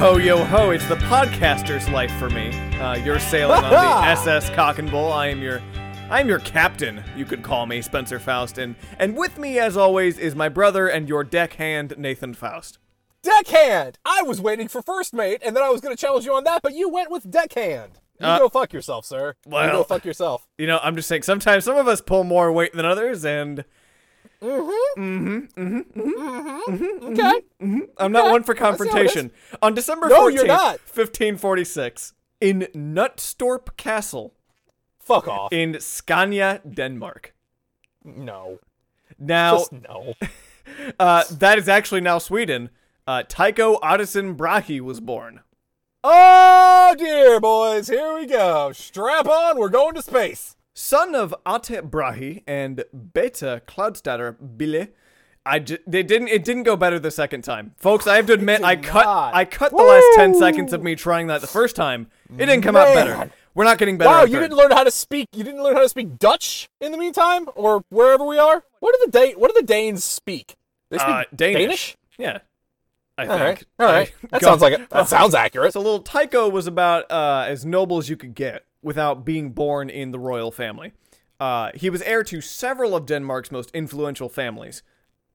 ho, yo ho, it's the podcaster's life for me. Uh, you're sailing on the SS Cock and Bull. I am your I am your captain, you could call me, Spencer Faust, and, and with me, as always, is my brother and your deckhand, Nathan Faust. Deckhand! I was waiting for first mate, and then I was going to challenge you on that, but you went with deckhand. You Uh, go fuck yourself, sir. you well- go fuck yourself. You know, I'm just saying, sometimes some of us pull more weight than others, and Okay. Mm-hmm. Mhm. Okay. Mhm. I'm not one for I see how it is. confrontation. On December 14th, you're not. 1546, in Knutstorp Castle Fuck off. in Scania, Denmark. no. Now, Just no. uh, that is actually now Sweden. Uh, Tycho Ottesen Brahe was born. Oh dear, boys. Here we go. Strap on. We're going to space. Son of Atte Brahe and Beta Cloudstatter Bille. I j- they didn't it didn't go better the second time. Folks, I have to admit I cut not. I cut the last 10 seconds of me trying that the first time. It didn't come out better. We're not getting better. Wow, you third. didn't learn how to speak. You didn't learn how to speak Dutch in the meantime, or wherever we are. What do the Dan- What do the Danes speak? They speak uh, Danish. Danish? Yeah. I All right. think. All right. I- That sounds like it. That sounds accurate. So little Tycho was about uh, as noble as you could get without being born in the royal family. Uh, he was heir to several of Denmark's most influential families.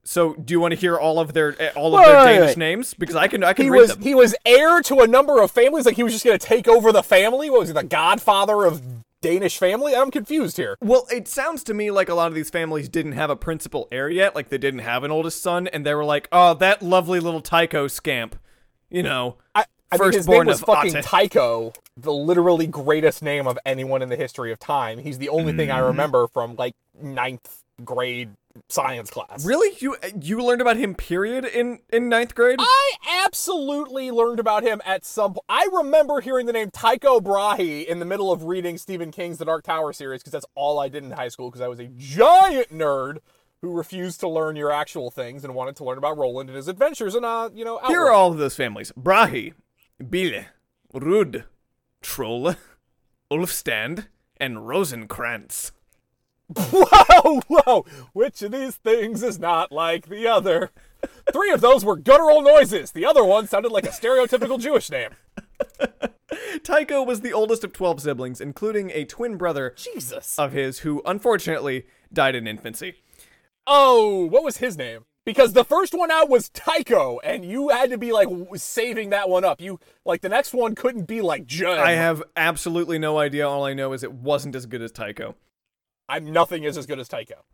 So, do you want to hear all of their eh, all of Wait, their wait, Danish wait. names? Because I can I can He read was them. he was heir to a number of families. Like he was just going to take over the family. What was he, the godfather of Danish family? I'm confused here. Well, it sounds to me like a lot of these families didn't have a principal heir yet, like they didn't have an oldest son, and they were like, "Oh, that lovely little Tycho scamp," you know. I, I mean, his name was fucking. Tycho, the literally greatest name of anyone in the history of time. He's the only thing I Mm-hmm. remember from like ninth grade science class. Really, you you learned about him period in in ninth grade? I absolutely learned about him at some point. I remember hearing the name Tycho Brahe in the middle of reading Stephen King's The Dark Tower series because that's all I did in high school because I was a giant nerd who refused to learn your actual things and wanted to learn about Roland and his adventures and uh, you know, Here are all of those families: Brahe, Bille, Rud, Troll, Ulfstand, and Rosenkrantz. Whoa, whoa! Which of these things is not like the other? Three of those were guttural noises. The other one sounded like a stereotypical Jewish name. Tycho was the oldest of 12 siblings, including a twin brother Jesus. of his who unfortunately died in infancy. Oh, what was his name? Because the first one out was Tycho, and you had to be like saving that one up. You like the next one couldn't be like Judd. I have absolutely no idea. All I know is it wasn't as good as Tycho. I'm nothing is as good as Tycho.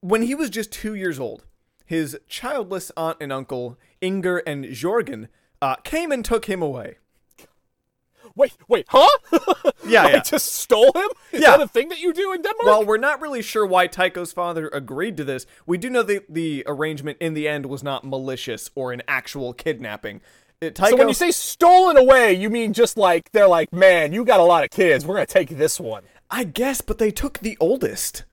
When he was just two years old, his childless aunt and uncle, Inger and Jorgen, uh, came and took him away. Wait, wait, huh? Yeah, yeah. just stole him? Is Yeah. that a thing that you do in Denmark? While we're not really sure why Tycho's father agreed to this, we do know that the arrangement in the end was not malicious or an actual kidnapping. Uh, Tycho, so when you say stolen away, you mean just like they're like, man, you got a lot of kids. We're gonna take this one. I guess, but they took the oldest.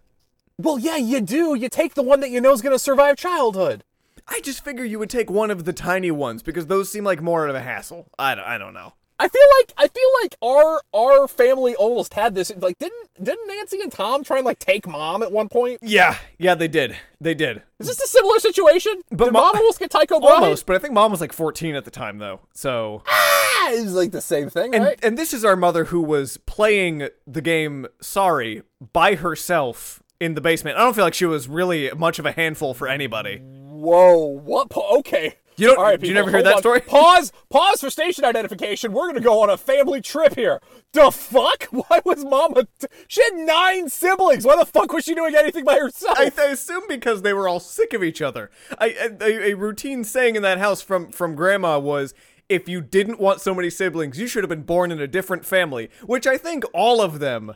Well, yeah, you do. You take the one that you know is gonna survive childhood. I just figure you would take one of the tiny ones because those seem like more of a hassle. I don't, I don't know. I feel like I feel like our our family almost had this. Like, didn't didn't Nancy and Tom try and like take mom at one point? Yeah, yeah, they did. They did. Is this a similar situation? But Did mo- mom almost get Tycho Brahe? Almost, but I think mom was like 14 at the time though. So, Ah, it's like the same thing, and right? and this is our mother who was playing the game Sorry by herself in the basement. I don't feel like she was really much of a handful for anybody. Whoa, what? Pa- okay. You don't- All right, did you never hear that on. story? Pause. Pause for station identification. We're gonna go on a family trip here. The fuck? Why was Mama? T- she had nine siblings. Why the fuck was she doing anything by herself? I, I assume because they were all sick of each other. I, a, a routine saying in that house from from grandma was, "If you didn't want so many siblings, you should have been born in a different family." Which I think all of them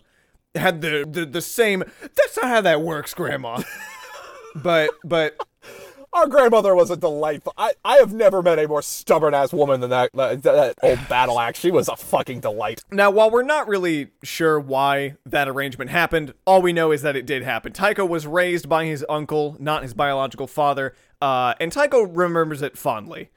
had the the, the same. That's not how that works, grandma. but but Our grandmother was a delightful. I, I have never met a more stubborn ass woman than that, that that old battle axe. She was a fucking delight. now while we're not really sure why that arrangement happened, all we know is that it did happen. Tycho was raised by his uncle, not his biological father, uh, and Tycho remembers it fondly.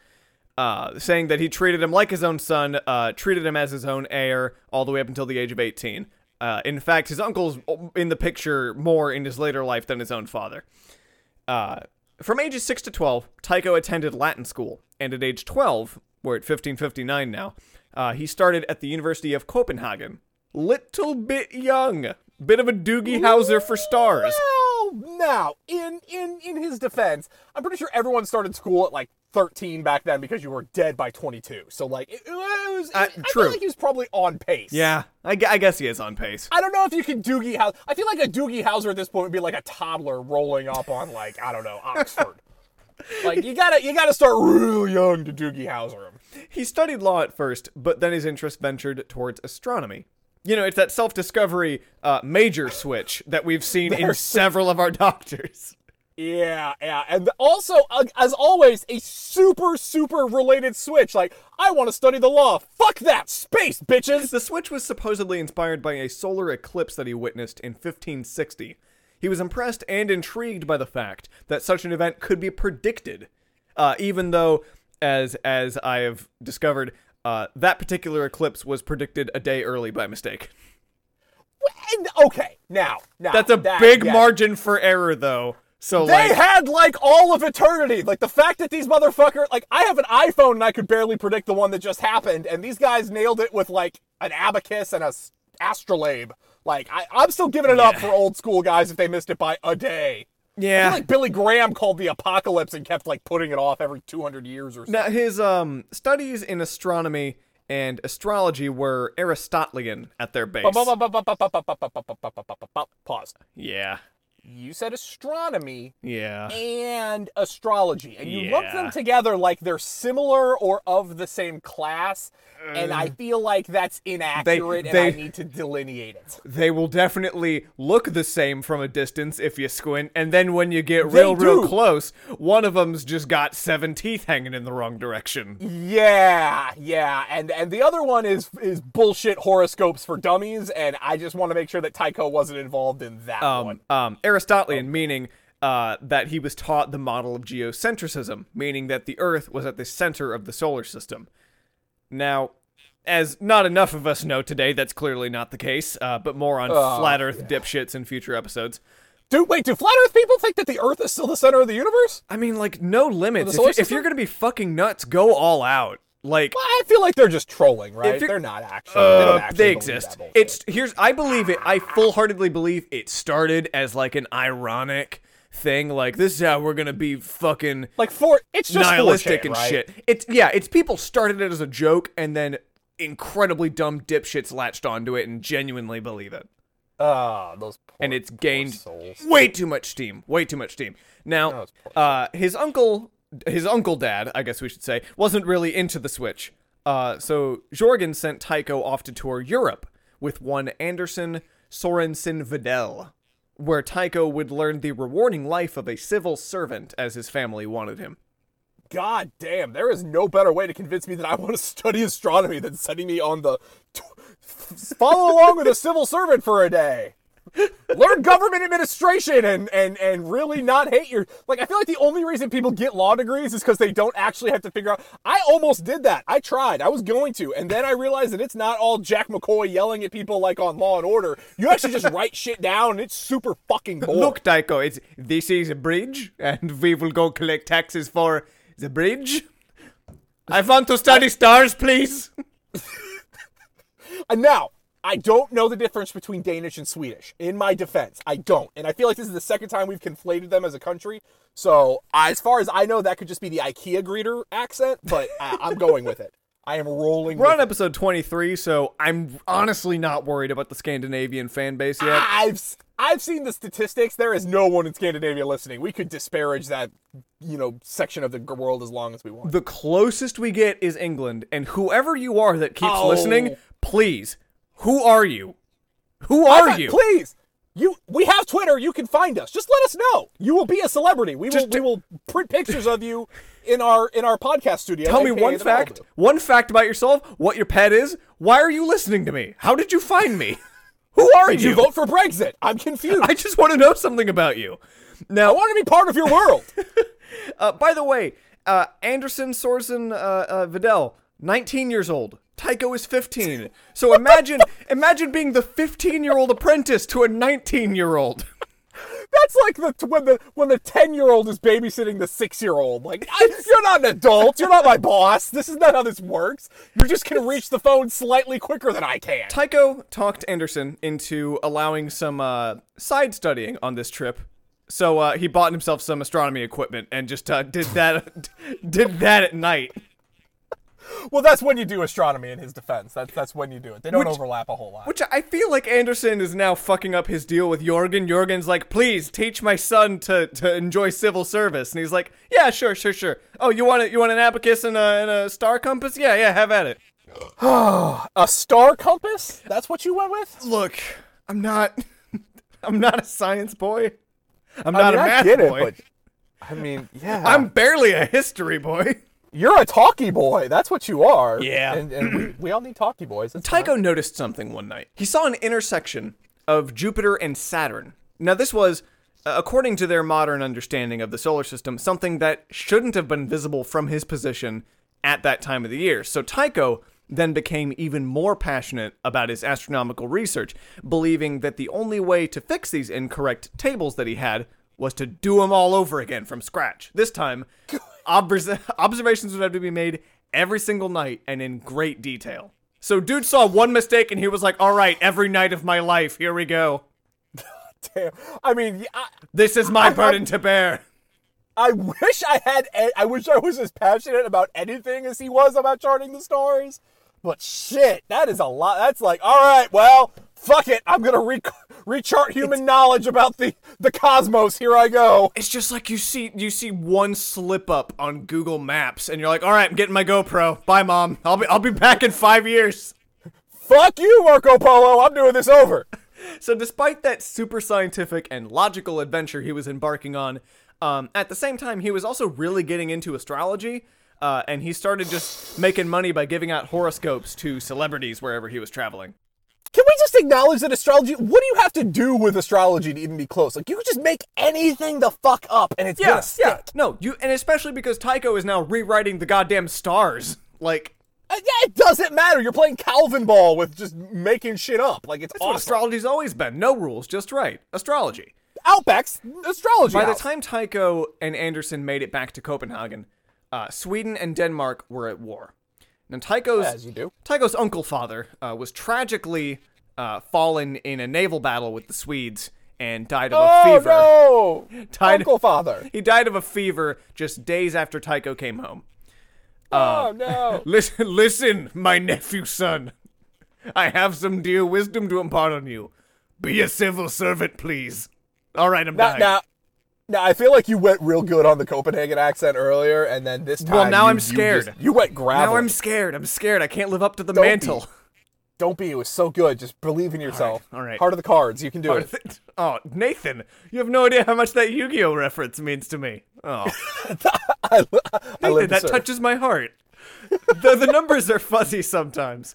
uh, saying that he treated him like his own son, uh, treated him as his own heir all the way up until the age of 18. Uh, in fact, his uncle's in the picture more in his later life than his own father. Uh, from ages 6 to 12, Tycho attended Latin school, and at age 12, We're at 1559 now. Uh, he started at the University of Copenhagen. Little bit young. Bit of a Doogie Howser for stars. Well, now, in in in his defense, I'm pretty sure everyone started school at like 13 back then because you were dead by 22. So like, it, it was. Uh, I true. feel like he was probably on pace. Yeah, I, I guess he is on pace. I don't know if you can Doogie House. I feel like a Doogie Howser at this point would be like a toddler rolling up on like I don't know Oxford. like you gotta you gotta start real young to Doogie Howser him. He studied law at first, but then his interest ventured towards astronomy. You know, it's that self discovery uh, major switch that we've seen in several of our doctors. Yeah, yeah, and also uh, as always a super super related switch. Like I want to study the law. Fuck that space, bitches. The switch was supposedly inspired by a solar eclipse that he witnessed in 1560. He was impressed and intrigued by the fact that such an event could be predicted, uh, even though, as as I have discovered, uh, that particular eclipse was predicted a day early by mistake. And, okay, now now That's a that- big yes. margin for error, though. So They like, had like all of eternity. Like the fact that these motherfuckers, like I have an iPhone and I could barely predict the one that just happened, and these guys nailed it with like an abacus and a astrolabe. Like I, I'm still giving it up for old school guys if they missed it by a day. Yeah. like Billy Graham called the apocalypse and kept like putting it off every 200 years or so. Now, his um studies in astronomy and astrology were Aristotelian at their base. Pause. Yeah. You said astronomy Yeah. and astrology, and you lump them together like they're similar or of the same class. And I feel like that's inaccurate, and I need to delineate it. They will definitely look the same from a distance if you squint, and then when you get real, real do. close, one of them's just got seven teeth hanging in the wrong direction. Yeah, yeah, and and the other one is is bullshit horoscopes for dummies, and I just want to make sure that Tycho wasn't involved in that one. Um, um, Aristotelian, meaning uh, that he was taught the model of geocentrism, meaning that the Earth was at the center of the solar system. Now, as not enough of us know today, that's clearly not the case, uh, but more on flat Earth dipshits in future episodes. Dude, wait, do flat Earth people think that the Earth is still the center of the universe? I mean, like, no limits. If, you- if you're gonna be fucking nuts, go all out. Like, Well, I feel like they're just trolling, right? They're not actually. they don't Uh, actually they exist. It's here's I believe it. I full-heartedly believe it started as like an ironic thing. Like this is how we're gonna be fucking like for it's just nihilistic 4chan, and right? shit. It's yeah. It's people started it as a joke and then incredibly dumb dipshits latched onto it and genuinely believe it. Ah, those poor, And it's gained way too much steam. Way too much steam. Now, uh, his uncle, his uncle dad, I guess we should say, wasn't really into the Switch. Uh, so Jorgen sent Tycho off to tour Europe with one Anderson Sorensen Vidal, where Tycho would learn the rewarding life of a civil servant as his family wanted him. God damn, there is no better way to convince me that I want to study astronomy than sending me on the follow along with a civil servant for a day. Learn government administration and, and and really not hate your like I feel like the only reason people get law degrees is because they don't actually have to figure out I almost did that. I tried. I was going to, and then I realized that it's not all Jack McCoy yelling at people like on Law and Order. You actually just write shit down and it's super fucking boring. Look, Tycho, it's this is a bridge, and we will go collect taxes for the bridge. I want to study stars, please. And now, I don't know the difference between Danish and Swedish. In my defense, I don't. And I feel like this is the second time we've conflated them as a country. So, as far as I know, that could just be the IKEA greeter accent, but I, I'm going with it. I am rolling We're on episode 23, so I'm honestly not worried about the Scandinavian fan base yet. I've I've seen the statistics. There is no one in Scandinavia listening. We could disparage that, you know, section of the world as long as we want. The closest we get is England, and whoever you are that keeps Oh. listening, please, who are you? Who are you? Please, you. We have Twitter. You can find us. Just let us know. You will be a celebrity. We will. Just we will print pictures of you in our in our podcast studio. Tell me one fact, one fact about yourself, what your pet is, why are you listening to me? How did you find me? Who are Did you? you vote for Brexit? I'm confused. I just want to know something about you. Now I want to be part of your world. Uh, by the way, uh, Anderson Sorsen uh, uh, Vidal, 19 years old. Tycho is 15. So imagine, imagine being the 15 year old apprentice to a 19 year old. That's like the when the when the ten year old is babysitting the six year old. Like you're not an adult. You're not my boss. This is not how this works. You're just can reach the phone slightly quicker than I can. Tycho talked Anderson into allowing some uh, side studying on this trip. So uh, he bought himself some astronomy equipment and just uh, did that did that at night. Well, that's when you do astronomy in his defense. That's that's when you do it. They don't Which- overlap a whole lot. Which I feel like Anderson is now fucking up his deal with Jorgen. Jorgen's like, please teach my son to, to enjoy civil service, and he's like, yeah, sure, sure, sure. Oh, you want it? You want an abacus and a, and a star compass? Yeah, yeah, have at it. a star compass? That's what you went with? Look, I'm not, I'm not a science boy. I'm I not mean, a I math get it, boy. but I mean, yeah. I'm barely a history boy. You're a talkie boy. That's what you are. Yeah. And, and we, we all need talkie boys. It's Tycho noticed something one night. He saw an intersection of Jupiter and Saturn. Now, this was, uh, according to their modern understanding of the solar system, something that shouldn't have been visible from his position at that time of the year. So Tycho then became even more passionate about his astronomical research, believing that the only way to fix these incorrect tables that he had was to do them all over again from scratch. This time, obs- observations would have to be made every single night and in great detail. So, dude saw one mistake and he was like, all right, every night of my life, here we go. Damn. I mean, I, This is my burden to bear. I wish I had. I wish I was as passionate about anything as he was about charting the stars. But shit, that is a lot. That's like, all right, well, fuck it. I'm gonna re- rechart human knowledge about the the cosmos. Here I go. It's just like you see you see one slip up on Google Maps and you're like, all right, I'm getting my GoPro. Bye, mom. I'll be I'll be back in five years. Fuck you, Marco Polo. I'm doing this over. So, despite that super scientific and logical adventure he was embarking on, um, at the same time, he was also really getting into astrology. Uh, and he started just making money by giving out horoscopes to celebrities wherever he was traveling. Can we just acknowledge that astrology? What do you have to do with astrology to even be close? Like you could just make anything the fuck up, and it's gonna stick. No, you, and especially because Tycho is now rewriting the goddamn stars. Like, Uh, yeah, it doesn't matter. You're playing Calvin ball with just making shit up. Like it's that's what astrology's always been. No rules, just right. Astrology. Outback's astrology. By the time Tycho and Anderson made it back to Copenhagen, uh, Sweden and Denmark were at war. Now Tycho's As you do. Tycho's uncle father uh, was tragically uh, fallen in a naval battle with the Swedes and died of a fever. Oh no, Tied- Uncle Father. He died of a fever just days after Tycho came home. oh no. Listen, listen, my nephew son. I have some dear wisdom to impart on you. Be a civil servant, please. All right, I'm Now, dying. now, now, I feel like you went real good on the Copenhagen accent earlier, and then this time. Well, now you- I'm you scared. just- You, went gravel. now I'm scared. I'm scared. I can't live up to the Don't be. mantle. Don't be. It was so good. Just believe in yourself. all right. Heart of the cards. You can do it. Oh, Nathan, you have no idea how much that Yu-Gi-Oh reference means to me. Oh, I, I Nathan, that touches my heart. the, the numbers are fuzzy sometimes.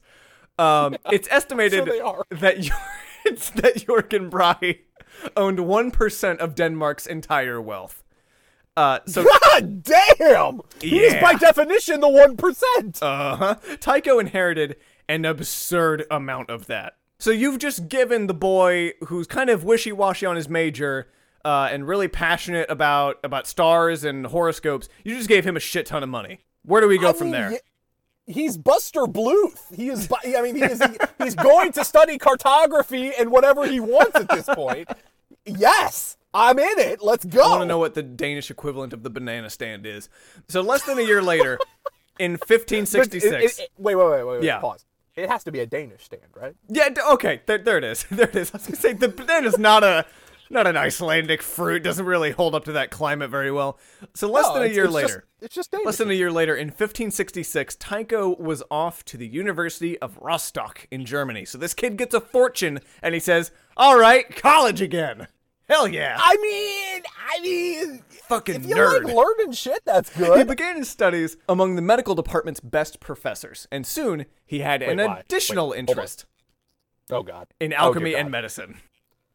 Um, it's estimated are. that it's that Jorgen Brahe owned one percent of Denmark's entire wealth. Uh, so God damn! He's Yeah. by definition the one percent. Uh-huh. Tycho inherited an absurd amount of that. So you've just given the boy who's kind of wishy-washy on his major uh, and really passionate about about stars and horoscopes. You just gave him a shit ton of money. Where do we go I from mean, there? He's Buster Bluth. He is. I mean, he is. he's going to study cartography and whatever he wants at this point. Yes, I'm in it. Let's go. I want to know what the Danish equivalent of the banana stand is. So less than a year later, in 1566. it- it- wait, wait, wait, wait, wait. Yeah. Pause. It has to be a Danish stand, right? Yeah, okay, there, there it is. There it is. I was gonna say the banana's not a not an Icelandic fruit. Doesn't really hold up to that climate very well. So less No, than a year it's just- later, it's just Danish. less than a year later, in 1566, Tycho was off to the University of Rostock in Germany. So this kid gets a fortune, and he says, "All right, college again. Hell yeah, I mean, I mean, fucking if you nerd." like learning shit, that's good. He began his studies among the medical department's best professors, and soon he had an why? additional Wait, interest oh God. in Oh, alchemy God. and medicine.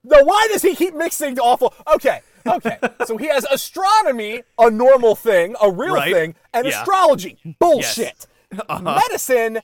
No, why does he keep mixing awful? Okay, okay. so he has astronomy, a normal thing, a real Right. thing, and Yeah. astrology, bullshit. Uh-huh. Medicine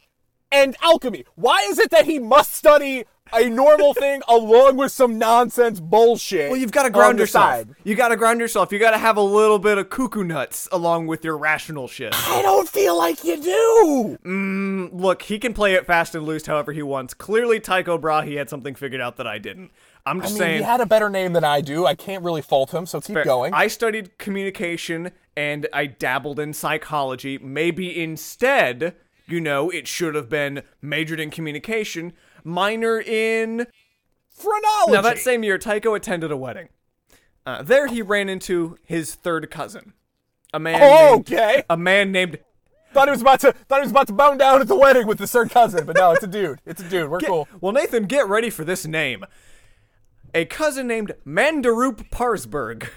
and alchemy. Why is it that he must study a normal thing along with some nonsense bullshit. Well, you've got to ground yourself. side. You got to ground yourself. You got to have a little bit of cuckoo nuts along with your rational shit. I don't feel like you do. Mm, Look, he can play it fast and loose however he wants. Clearly, Tycho Brahe had something figured out that I didn't. I'm I just mean, saying. he had a better name than I do. I can't really fault him, so keep Fair. going. I studied communication and I dabbled in psychology. Maybe instead, you know, it should have been majored in communication, minor in. Phrenology. Now, that same year, Tycho attended a wedding. Uh, there, he ran into his third cousin, a man. named, okay. a man named. Thought he was about to thought he was about to bone down at the wedding with his third cousin, but no, it's a dude. It's a dude. We're cool. Well, Nathan, get ready for this name. A cousin named Manderup Parsberg.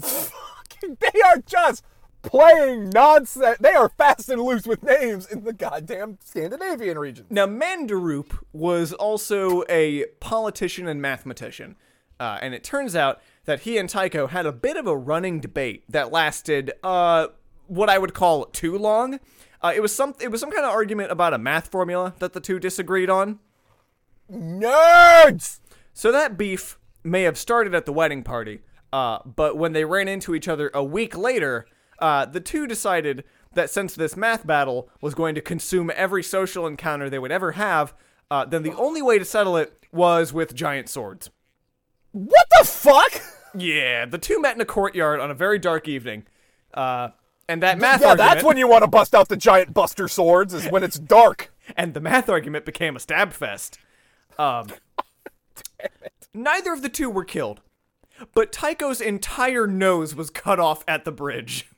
They are just playing nonsense. They are fast and loose with names in the goddamn Scandinavian region. Now, Manderup was also a politician and mathematician. Uh, and it turns out that he and Tycho had a bit of a running debate that lasted, uh, what I would call too long. Uh, it was some, it was some kind of argument about a math formula that the two disagreed on. Nerds. So that beef may have started at the wedding party, uh, but when they ran into each other a week later, uh, the two decided that since this math battle was going to consume every social encounter they would ever have, uh, then the only way to settle it was with giant swords. What the fuck? Yeah, the two met in a courtyard on a very dark evening, uh, and that math Yeah, argument that's when you want to bust out the giant buster swords is when it's dark. and the math argument became a stab fest. Um, neither of the two were killed, but Tycho's entire nose was cut off at the bridge.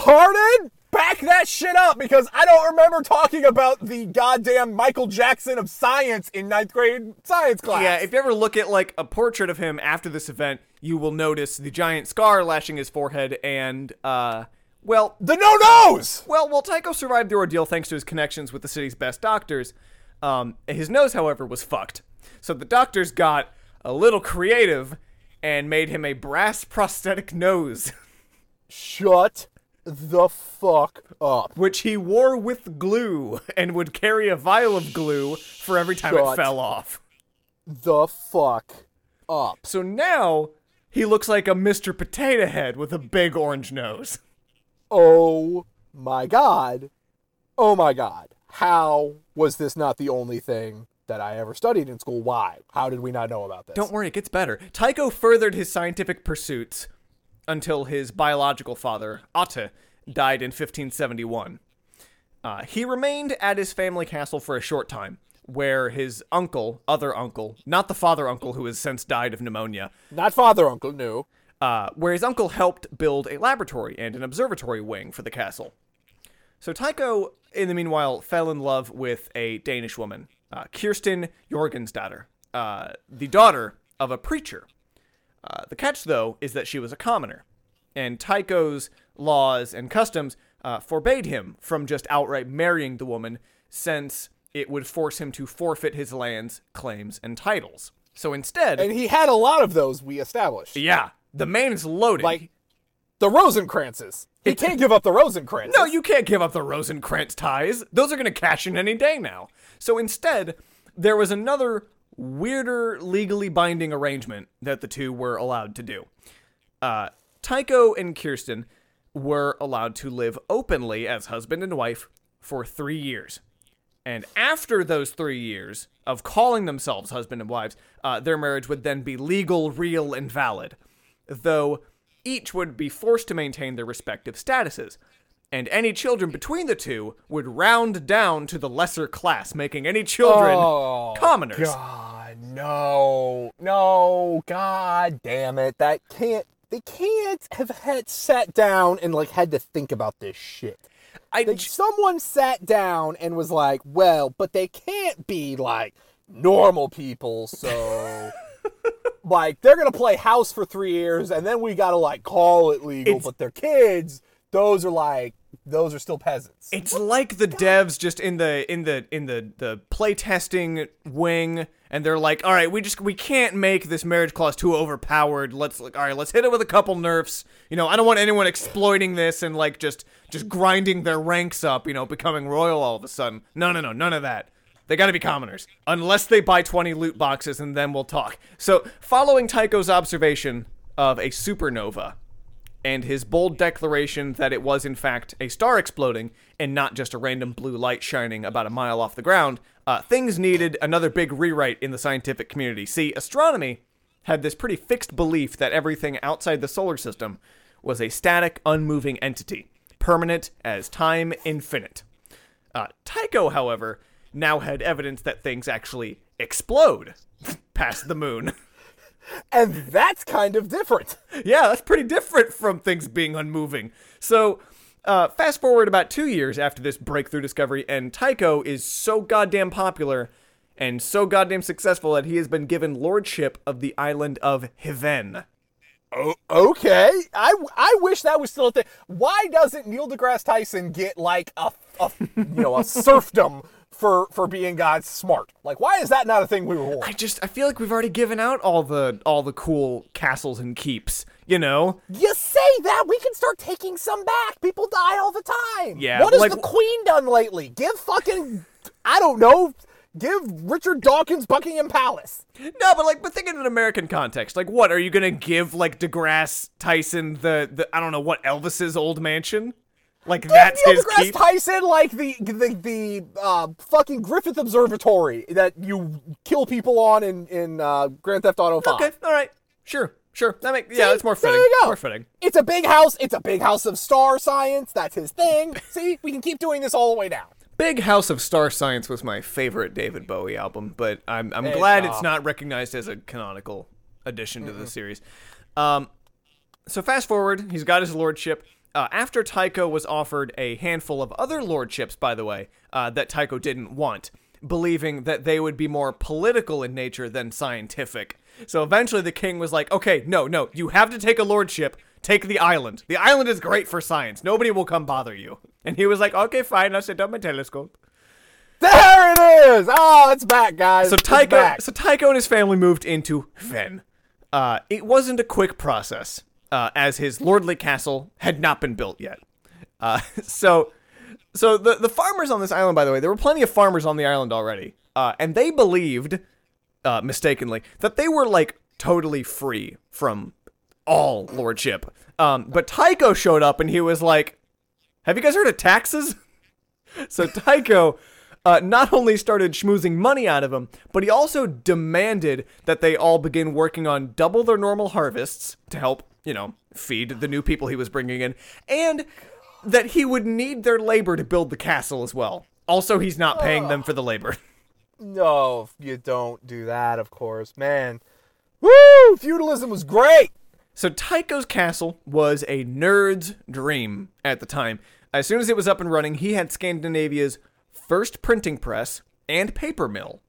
Pardon? Back that shit up because I don't remember talking about the goddamn Michael Jackson of science in ninth grade science class. Yeah, if you ever look at like a portrait of him after this event, you will notice the giant scar lashing his forehead and uh well, the no nose! well, well, Tycho survived the ordeal thanks to his connections with the city's best doctors. Um, his nose, however, was fucked. So the doctors got a little creative and made him a brass prosthetic nose, Shut the fuck up. which he wore with glue and would carry a vial of glue for every time it fell off. The fuck up. So now he looks like a Mr. Potato Head with a big orange nose. Oh my god. Oh my god. How was this not the only thing that I ever studied in school? Why? How did we not know about this? Don't worry, it gets better. Tycho furthered his scientific pursuits until his biological father, Otto, died in 1571. Uh, he remained at his family castle for a short time, where his uncle, other uncle, not the father uncle who has since died of pneumonia, Not father uncle, no. uh, where his uncle helped build a laboratory and an observatory wing for the castle. So Tycho, in the meanwhile, fell in love with a Danish woman, uh, Kirsten Jorgensdatter, uh, the daughter of a preacher. Uh, the catch, though, is that she was a commoner, and Tycho's laws and customs uh, forbade him from just outright marrying the woman, since it would force him to forfeit his lands, claims, and titles. So instead, And he had a lot of those we established. yeah, the man is loaded. Like the Rosencrantzes. He can't give up the Rosencrantzes. No, you can't give up the Rosencrantz ties. Those are going to cash in any day now. So instead, there was another weirder legally binding arrangement that the two were allowed to do. Uh, Tycho and Kirsten were allowed to live openly as husband and wife for three years. And after those three years of calling themselves husband and wives, uh, their marriage would then be legal, real, and valid, though each would be forced to maintain their respective statuses. And any children between the two would round down to the lesser class, making any children Oh, commoners. God, no, no, God damn it! That can't. They can't have had sat down and like had to think about this shit. I, someone sat down and was like, "Well, but they can't be like normal people, so." Like they're gonna play house for three years, and then we gotta like call it legal. It's- but they're kids; those are like those are still peasants. It's like the devs just in the in the in the the playtesting wing, and they're like, "All right, we just we can't make this marriage clause too overpowered. Let's like, all right, let's hit it with a couple nerfs. You know, I don't want anyone exploiting this and like just just grinding their ranks up. You know, becoming royal all of a sudden. No, no, no, none of that. They got to be commoners. Unless they buy 20 loot boxes, and then we'll talk. So, following Tycho's observation of a supernova and his bold declaration that it was, in fact, a star exploding and not just a random blue light shining about a mile off the ground, uh, things needed another big rewrite in the scientific community. See, astronomy had this pretty fixed belief that everything outside the solar system was a static, unmoving entity, permanent as time infinite. Uh, Tycho, however, now had evidence that things actually explode past the moon. And that's kind of different. yeah, that's pretty different from things being unmoving. So, uh, fast forward about two years after this breakthrough discovery, and Tycho is so goddamn popular and so goddamn successful that he has been given lordship of the island of Hiven. Oh, okay. I, I wish that was still a thing. Why doesn't Neil deGrasse Tyson get like a, a you know a serfdom for for being God's smart? Like, why is that not a thing we reward? I just I feel like we've already given out all the all the cool castles and keeps. You know, You say that we can start taking some back. People die all the time. Yeah, What has like- the Queen done lately? Give fucking I don't know. Give Richard Dawkins Buckingham Palace. No, but like, but think in an American context. Like, what are you gonna give like DeGrasse Tyson the the I don't know what Elvis's old mansion? Like that's Neil his deGrasse keep. Tyson, like the the the uh, fucking Griffith Observatory that you kill people on in in uh, Grand Theft Auto Five. okay, all right, sure, sure. That makes yeah, it's more There fitting. you go. More fitting. It's a big house. It's a big house of star science. That's his thing. See, we can keep doing this all the way down. Big House of Star Science was my favorite David Bowie album, but I'm I'm It's glad it's not recognized as a canonical addition to the series. Um, so fast forward, he's got his lordship. Uh, after Tycho was offered a handful of other lordships, by the way, uh, that Tycho didn't want, believing that they would be more political in nature than scientific. So eventually the king was like, okay, no, no, you have to take a lordship. Take the island. The island is great for science. Nobody will come bother you. And he was like, okay, fine, I'll set up my telescope. There it is. Oh, it's back, guys. So Tycho, so Tycho and his family moved into Ven. Uh, it wasn't a quick process, uh, as his lordly castle had not been built yet. Uh, so, so the the farmers on this island, by the way, there were plenty of farmers on the island already, uh, and they believed, uh, mistakenly, that they were like totally free from all lordship. Um, but Tycho showed up and he was like, "Have you guys heard of taxes?" So Tycho uh, not only started schmoozing money out of him, but he also demanded that they all begin working on double their normal harvests to help, you know, feed the new people he was bringing in, and that he would need their labor to build the castle as well. Also, he's not paying them for the labor. no, you don't do that, of course, man. Woo! Feudalism was great. So Tycho's castle was a nerd's dream at the time. As soon as it was up and running, he had Scandinavia's first printing press and paper mill.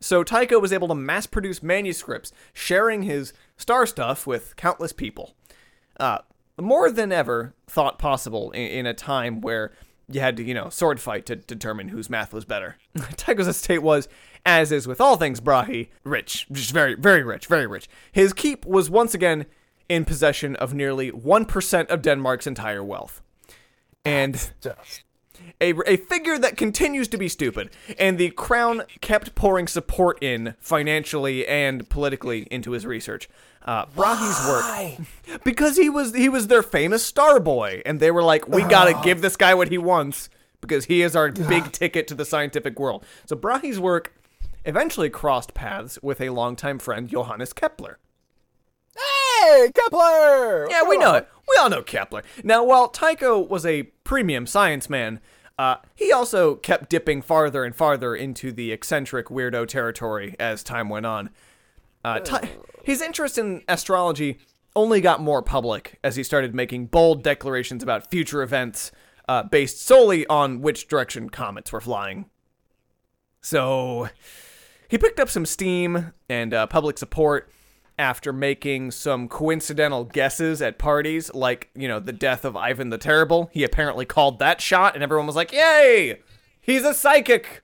So Tycho was able to mass produce manuscripts, sharing his star stuff with countless people. Uh, more than ever thought possible in, in a time where you had to, you know, sword fight to determine whose math was better. Tycho's estate was, as is with all things Brahe, rich. Just very, very rich, very rich. His keep was once again in possession of nearly 1% of Denmark's entire wealth. And Just a, a figure that continues to be stupid, and the crown kept pouring support in financially and politically into his research. Uh, Brahe's work because he was he was their famous star boy, and they were like, we gotta give this guy what he wants because he is our big ticket to the scientific world. So Brahe's work eventually crossed paths with a longtime friend, Johannes Kepler. Hey, Kepler. Yeah, we know it. We all know Kepler. Now, while Tycho was a premium science man, uh, he also kept dipping farther and farther into the eccentric weirdo territory as time went on. Uh, Ty- his interest in astrology only got more public as he started making bold declarations about future events uh, based solely on which direction comets were flying. So, he picked up some steam and uh, public support after making some coincidental guesses at parties, like, you know, the death of Ivan the Terrible. He apparently called that shot, and everyone was like, Yay! He's a psychic!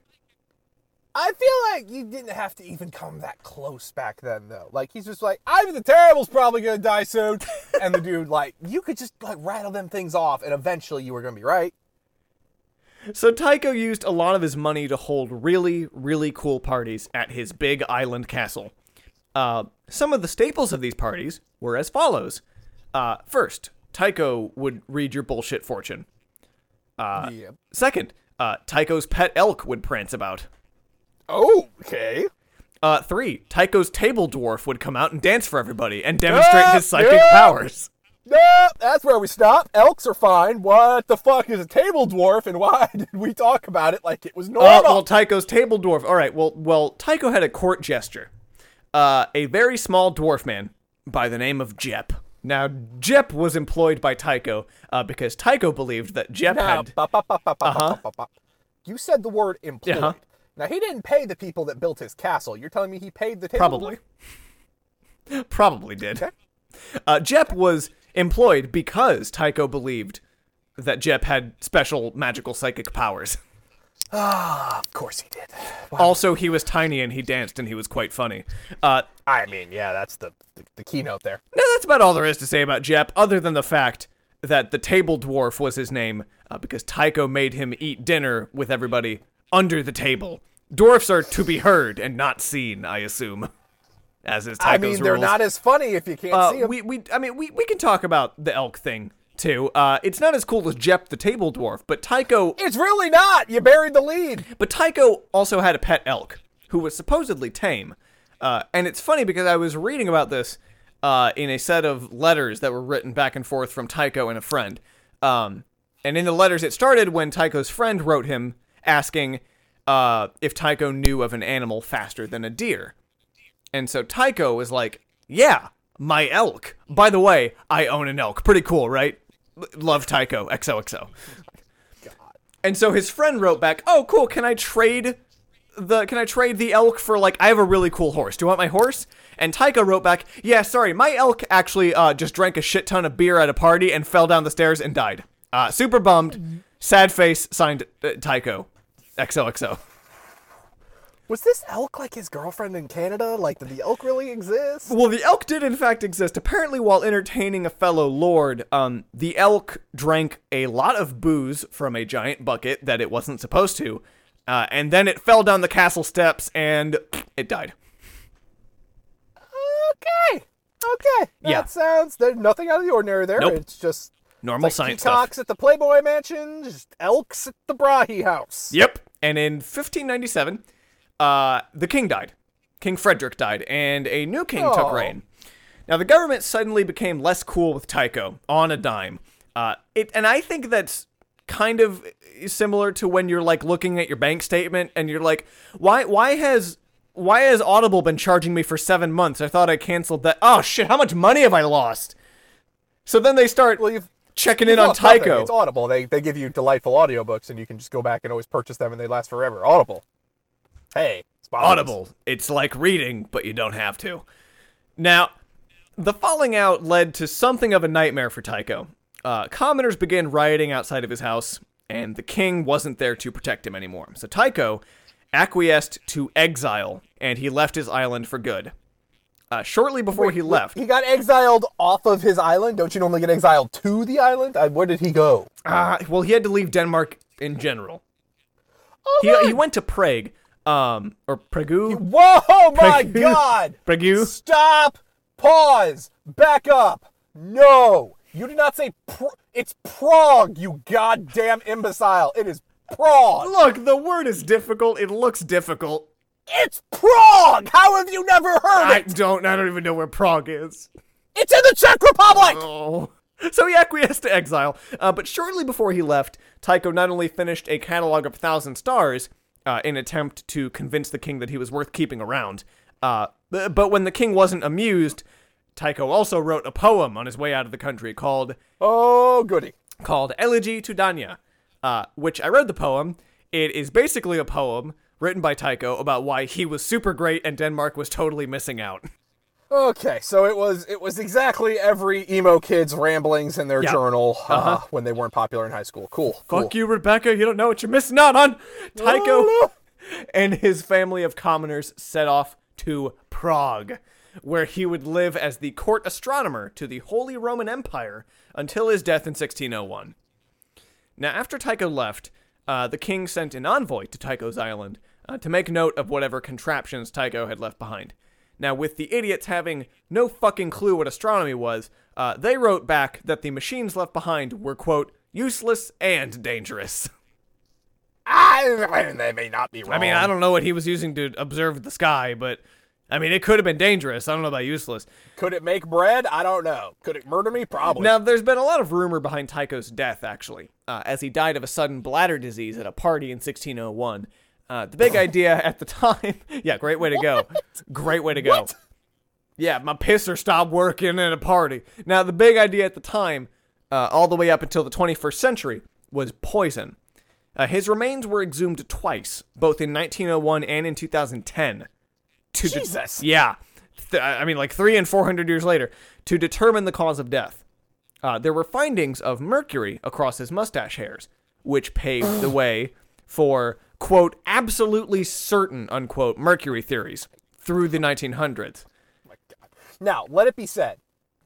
I feel like you didn't have to even come that close back then, though. Like he's just like, Ivan the Terrible's probably gonna die soon, and the dude like, you could just like rattle them things off, and eventually you were gonna be right. So Tycho used a lot of his money to hold really, really cool parties at his big island castle. Uh, some of the staples of these parties were as follows. Uh, first, Tycho would read your bullshit fortune. Uh, Yeah. Second, uh, Tycho's pet elk would prance about. Oh, Okay. Uh, three, Tycho's table dwarf would come out and dance for everybody and demonstrate Ah, his psychic yeah. powers. No, that's where we stop. Elks are fine. What the fuck is a table dwarf, and why did we talk about it like it was Uh, normal? well, Tycho's table dwarf. All right. Well, well, Tycho had a court gesture. Uh, a very small dwarf man by the name of Jep. Now, Jep was employed by Tycho uh, because Tycho believed that Jep Now, had. ba- ba. You said the word employed. Uh-huh. Now he didn't pay the people that built his castle. You're telling me he paid the table Probably. Probably did. Okay. Uh, Jep was employed because Tycho believed that Jep had special magical psychic powers. dwarf? Of course he did. Also, he was tiny and he danced and he was quite funny. Uh, I mean, yeah, that's the the, the keynote there. No, that's about all there is to say about Jep, other than the fact that the table dwarf was his name uh, because Tycho made him eat dinner with everybody under the table. Dwarfs are to be heard and not seen, I assume, as is Tycho's I mean, they're rules. not as funny if you can't Uh, see them. we, we, I mean, we, we can talk about the elk thing too. Uh, it's not as cool as Jep the table dwarf, but Tycho, It's really not. You buried the lead. but Tycho also had a pet elk who was supposedly tame. Uh, and it's funny because I was reading about this uh, in a set of letters that were written back and forth from Tycho and a friend. Um, and in the letters, it started when Tycho's friend wrote him asking uh, if Tycho knew of an animal faster than a deer. And so Tycho was like, Yeah, my elk. By the way, I own an elk. Pretty cool, right? Love Tycho. XOXO. And so his friend wrote back, "Oh, cool. Can I trade the can I trade the elk for like I have a really cool horse. Do you want my horse?" And Tycho wrote back, "Yeah, sorry. My elk actually uh, just drank a shit ton of beer at a party and fell down the stairs and died. Uh, super bummed. Sad face. Signed uh, Tycho. XOXO." Was this elk like his girlfriend in Canada? Like, did the elk really exist? Well, the elk did in fact exist. Apparently, while entertaining a fellow lord, um, the elk drank a lot of booze from a giant bucket that it wasn't supposed to, uh, and then it fell down the castle steps and it died. Okay. Okay. That Yeah. sounds. There's nothing out of the ordinary there. Nope. It's just Normal like science peacocks stuff. at the Playboy Mansion, just elks at the Brahe house. Yep. And in 1597, uh, the king died. King Frederick died, and a new king took reign. Now the government suddenly became less cool with Tycho on a dime. Uh, it, and I think that's kind of similar to when you're like looking at your bank statement and you're like, why, why has, why has Audible been charging me for seven months? I thought I canceled that. Oh shit! How much money have I lost? So then they start Well, you've checking in on lost nothing. Tycho. It's Audible. They they give you delightful audiobooks, and you can just go back and always purchase them, and they last forever. Audible. Hey, sponsors. Audible. It's like reading, but you don't have to. Now, the falling out led to something of a nightmare for Tycho. Uh, commoners began rioting outside of his house, and the king wasn't there to protect him anymore. So Tycho acquiesced to exile, and he left his island for good. Uh, shortly before he left, He got exiled off of his island. Don't you normally get exiled to the island? Uh, where did he go? uh, well, he had to leave Denmark in general. Oh, He, he went to Prague, um, or Prague. Whoa, my Prague. God! Prague. Stop! Pause! Back up! No! You did not say pr- it's Prague, you goddamn imbecile! It is Prague! Look, the word is difficult. It looks difficult. It's Prague! How have you never heard I it? I don't. I don't even know where Prague is. It's in the Czech Republic! Oh. So he acquiesced to exile, uh, but shortly before he left, Tycho not only finished a catalog of Thousand Stars uh, in attempt to convince the king that he was worth keeping around, uh, but when the king wasn't amused, Tycho also wrote a poem on his way out of the country called Oh, goody. called Elegy to Dania, uh, which I read the poem. It is basically a poem written by Tycho about why he was super great and Denmark was totally missing out. Okay, so it was it was exactly every emo kid's ramblings in their journal uh, when they weren't popular in high school. Cool. cool. Fuck you, Rebecca. You don't know what you're missing out on. Tycho and his family of commoners set off to Prague, where he would live as the court astronomer to the Holy Roman Empire until his death in 1601. Now, after Tycho left, uh, the king sent an envoy to Tycho's island uh, to make note of whatever contraptions Tycho had left behind. Now, with the idiots having no fucking clue what astronomy was, uh, they wrote back that the machines left behind were, quote, useless and dangerous. I, they may not be wrong. I mean, I don't know what he was using to observe the sky, but I mean, it could have been dangerous. I don't know about useless. Could it make bread? I don't know. Could it murder me? Probably. Now, there's been a lot of rumor behind Tycho's death, actually, uh, as he died of a sudden bladder disease at a party in 1601. Uh, the big idea at the time, yeah, great way to go. Great way to go. What? Yeah, my pisser stopped working at a party. Now, the big idea at the time, uh, all the way up until the 21st century, was poison. Uh, his remains were exhumed twice, both in 1901 and in 2010. To de- Jesus. yeah. Th- I mean, like three and 400 years later, to determine the cause of death. Uh, there were findings of mercury across his mustache hairs, which paved the way for, quote, absolutely certain, unquote, mercury theories through the 1900s. Now, let it be said,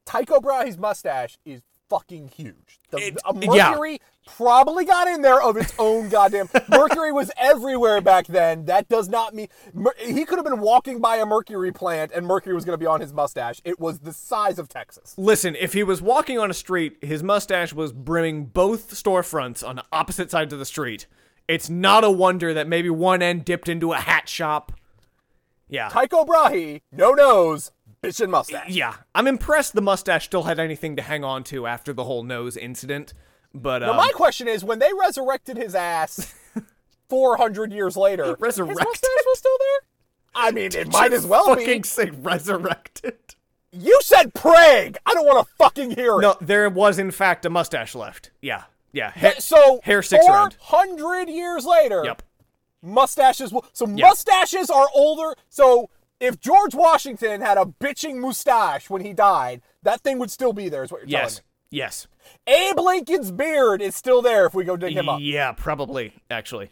Tycho Brahe's mustache is fucking huge. The, It- a yeah. mercury probably got in there of its own goddamn. mercury was everywhere back then. That does not mean mer- he could have been walking by a mercury plant and mercury was going to be on his mustache. It was the size of Texas. Listen, if he was walking on a street, his mustache was brimming both storefronts on opposite sides of the street. It's not a wonder that maybe one end dipped into a hat shop. Yeah. Tycho Brahe, no nose, bitch and mustache. Yeah. I'm impressed the mustache still had anything to hang on to after the whole nose incident. But Now, um, my question is, when they resurrected his ass 400 years later, Resurrected? his mustache was still there? I mean, it might as well fucking be. say resurrected. You said Prague. I don't want to fucking hear it. No, there was in fact a mustache left. Yeah. Yeah. Ha- So hair sticks around. 400 years later, Yep. mustaches. will- So mustaches are older. So if George Washington had a bitching mustache when he died, that thing would still be there. Is what you're Yes. Yes. telling me. Abe Lincoln's beard is still there if we go dig him up. Yeah, probably actually.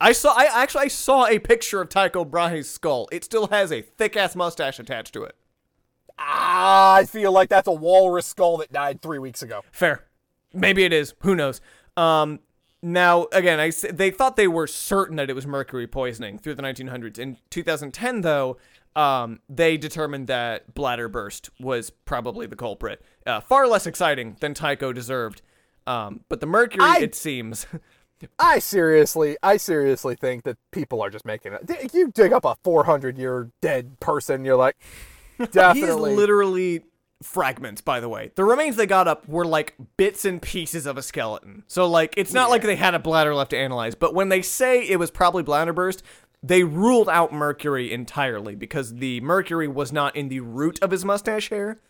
I saw. I actually I saw a picture of Tycho Brahe's skull. It still has a thick ass mustache attached to it. Ah, I feel like that's a walrus skull that died three weeks ago. Fair. Maybe it is. Who knows? Um. Now again, I they thought they were certain that it was mercury poisoning through the 1900s. In 2010, though, um, they determined that bladder burst was probably the culprit. Uh, far less exciting than Tycho deserved. Um, but the mercury, I- it seems, I seriously, I seriously think that people are just making it. You dig up a 400 year dead person, you're like, definitely. He is literally fragments, by the way. The remains they got up were like bits and pieces of a skeleton. So like it's not like they had a bladder left to analyze, but when they say it was probably bladder burst, they ruled out mercury entirely because the mercury was not in the root of his mustache hair.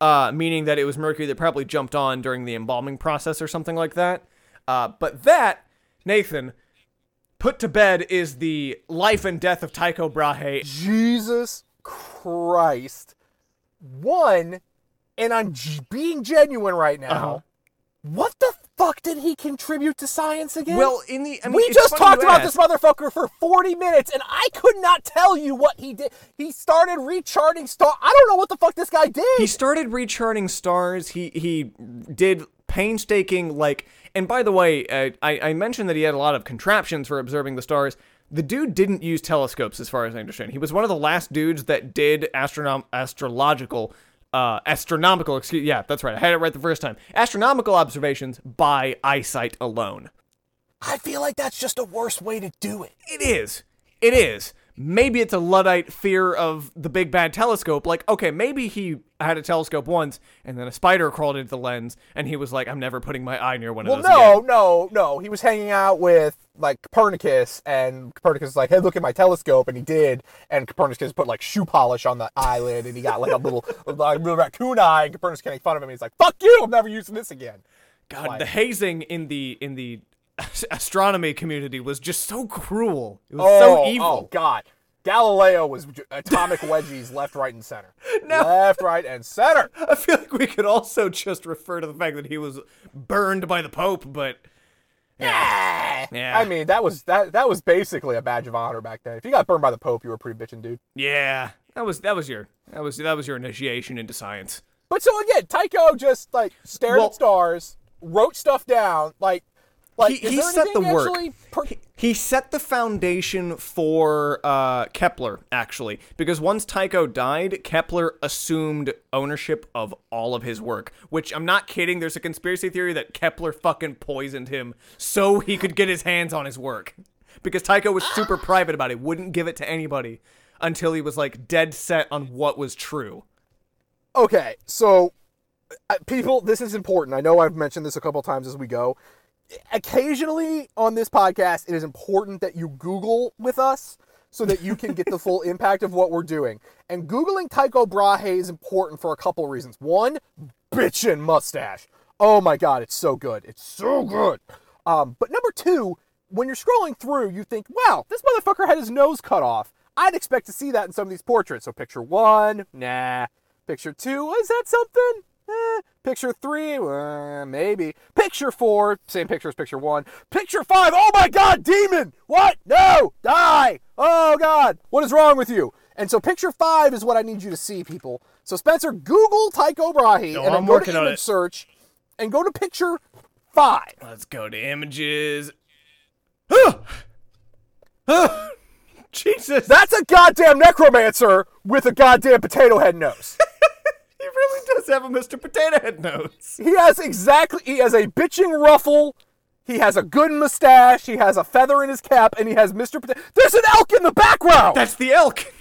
Uh, meaning that it was mercury that probably jumped on during the embalming process or something like that. Uh, but that, Nathan, put to bed is the life and death of Tycho Brahe Jesus Christ. One, and I'm g- being genuine right now. Uh-huh. What the fuck did he contribute to science again? Well, in the I mean, we just talked about ask. this motherfucker for 40 minutes, and I could not tell you what he did. He started recharting star. I don't know what the fuck this guy did. He started recharting stars. He he did painstaking like. And by the way, uh, I I mentioned that he had a lot of contraptions for observing the stars. The dude didn't use telescopes, as far as I understand. He was one of the last dudes that did astronom- astrological, uh, astronomical. Excuse, yeah, that's right. I had it right the first time. Astronomical observations by eyesight alone. I feel like that's just a worse way to do it. It is. It is. Maybe it's a Luddite fear of the big bad telescope. Like, okay, maybe he had a telescope once and then a spider crawled into the lens and he was like, I'm never putting my eye near one Well, of those Well, no, again. no, no. He was hanging out with like Copernicus, and Copernicus was like, "Hey, look at my telescope," and he did. And Copernicus put like shoe polish on the eyelid, and he got like a little, like, little raccoon eye. And Copernicus can't make fun of him. And He's like, "Fuck you! I'm never using this again." God, the hazing in the in the astronomy community was just so cruel. It was Oh, so evil. oh God. Galileo was atomic wedgies left, right, and center. Left, right, and center. I feel like we could also just refer to the fact that he was burned by the Pope, but Yeah. Yeah. I mean, that was that that was basically a badge of honor back then. If you got burned by the Pope, you were pretty bitchin' dude. yeah, that was that was your that was that was your initiation into science. But so again, Tycho just like stared Well- at stars, wrote stuff down. Like Like, he, he set the work. per- He- he set the foundation for uh, Kepler, actually, because once Tycho died, Kepler assumed ownership of all of his work. Which I'm not kidding. There's a conspiracy theory that Kepler fucking poisoned him so he could get his hands on his work, because Tycho was super private about it, wouldn't give it to anybody until he was like dead set on what was true. Okay, so uh, people, this is important. I know I've mentioned this a couple times as we go. Occasionally on this podcast, it is important that you Google with us so that you can get the full impact of what we're doing. And Googling Tycho Brahe is important for a couple reasons. One, bitchin' mustache. Oh my god, it's so good. It's so good. Um, but number two, when you're scrolling through, you think, wow, this motherfucker had his nose cut off. I'd expect to see that in some of these portraits. So picture one, nah. Picture two, is that something? Eh. Picture three, uh, maybe. Picture four, same picture as picture one. Picture five, oh my god, demon! What? No! Die! Oh god, what is wrong with you? And so picture five is what I need you to see, people. So Spencer, Google Tycho Brahe No, and I'm go working to on image it. search and go to picture five. Let's go to images. Jesus, That's a goddamn necromancer with a goddamn potato head nose. he really does have a Mr. Potato Head nose. He has exactly. He has a bitching ruffle. He has a good mustache. He has a feather in his cap, and he has Mr. Potato. There's an elk in the background. That's the elk.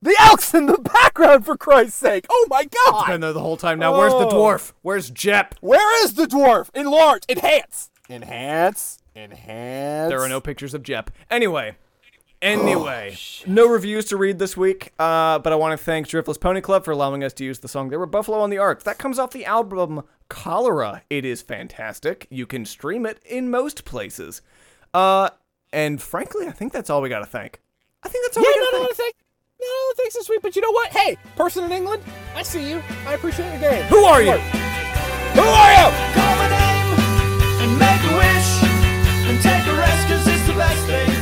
the elk's in the background, for Christ's sake. Oh my god. Been there the whole time. Now, where's the Oh. dwarf? Where's Jep? Where is the dwarf? Enlarge. Enhance. Enhance. Enhance. There are no pictures of Jep. Anyway. Anyway, oh, no reviews to read this week, uh, but I want to thank Driftless Pony Club for allowing us to use the song There Were Buffalo on the Ark. That comes off the album Cholera. It is fantastic. You can stream it in most places. Uh, and frankly, I think that's all we got to thank. I think that's all yeah, we got to thank. thank. No, thanks this week, but you know what? Hey, person in England, I see you. I appreciate your game. Who are you? Who are you? Call my name and make a wish and take a rest, cause it's the best thing.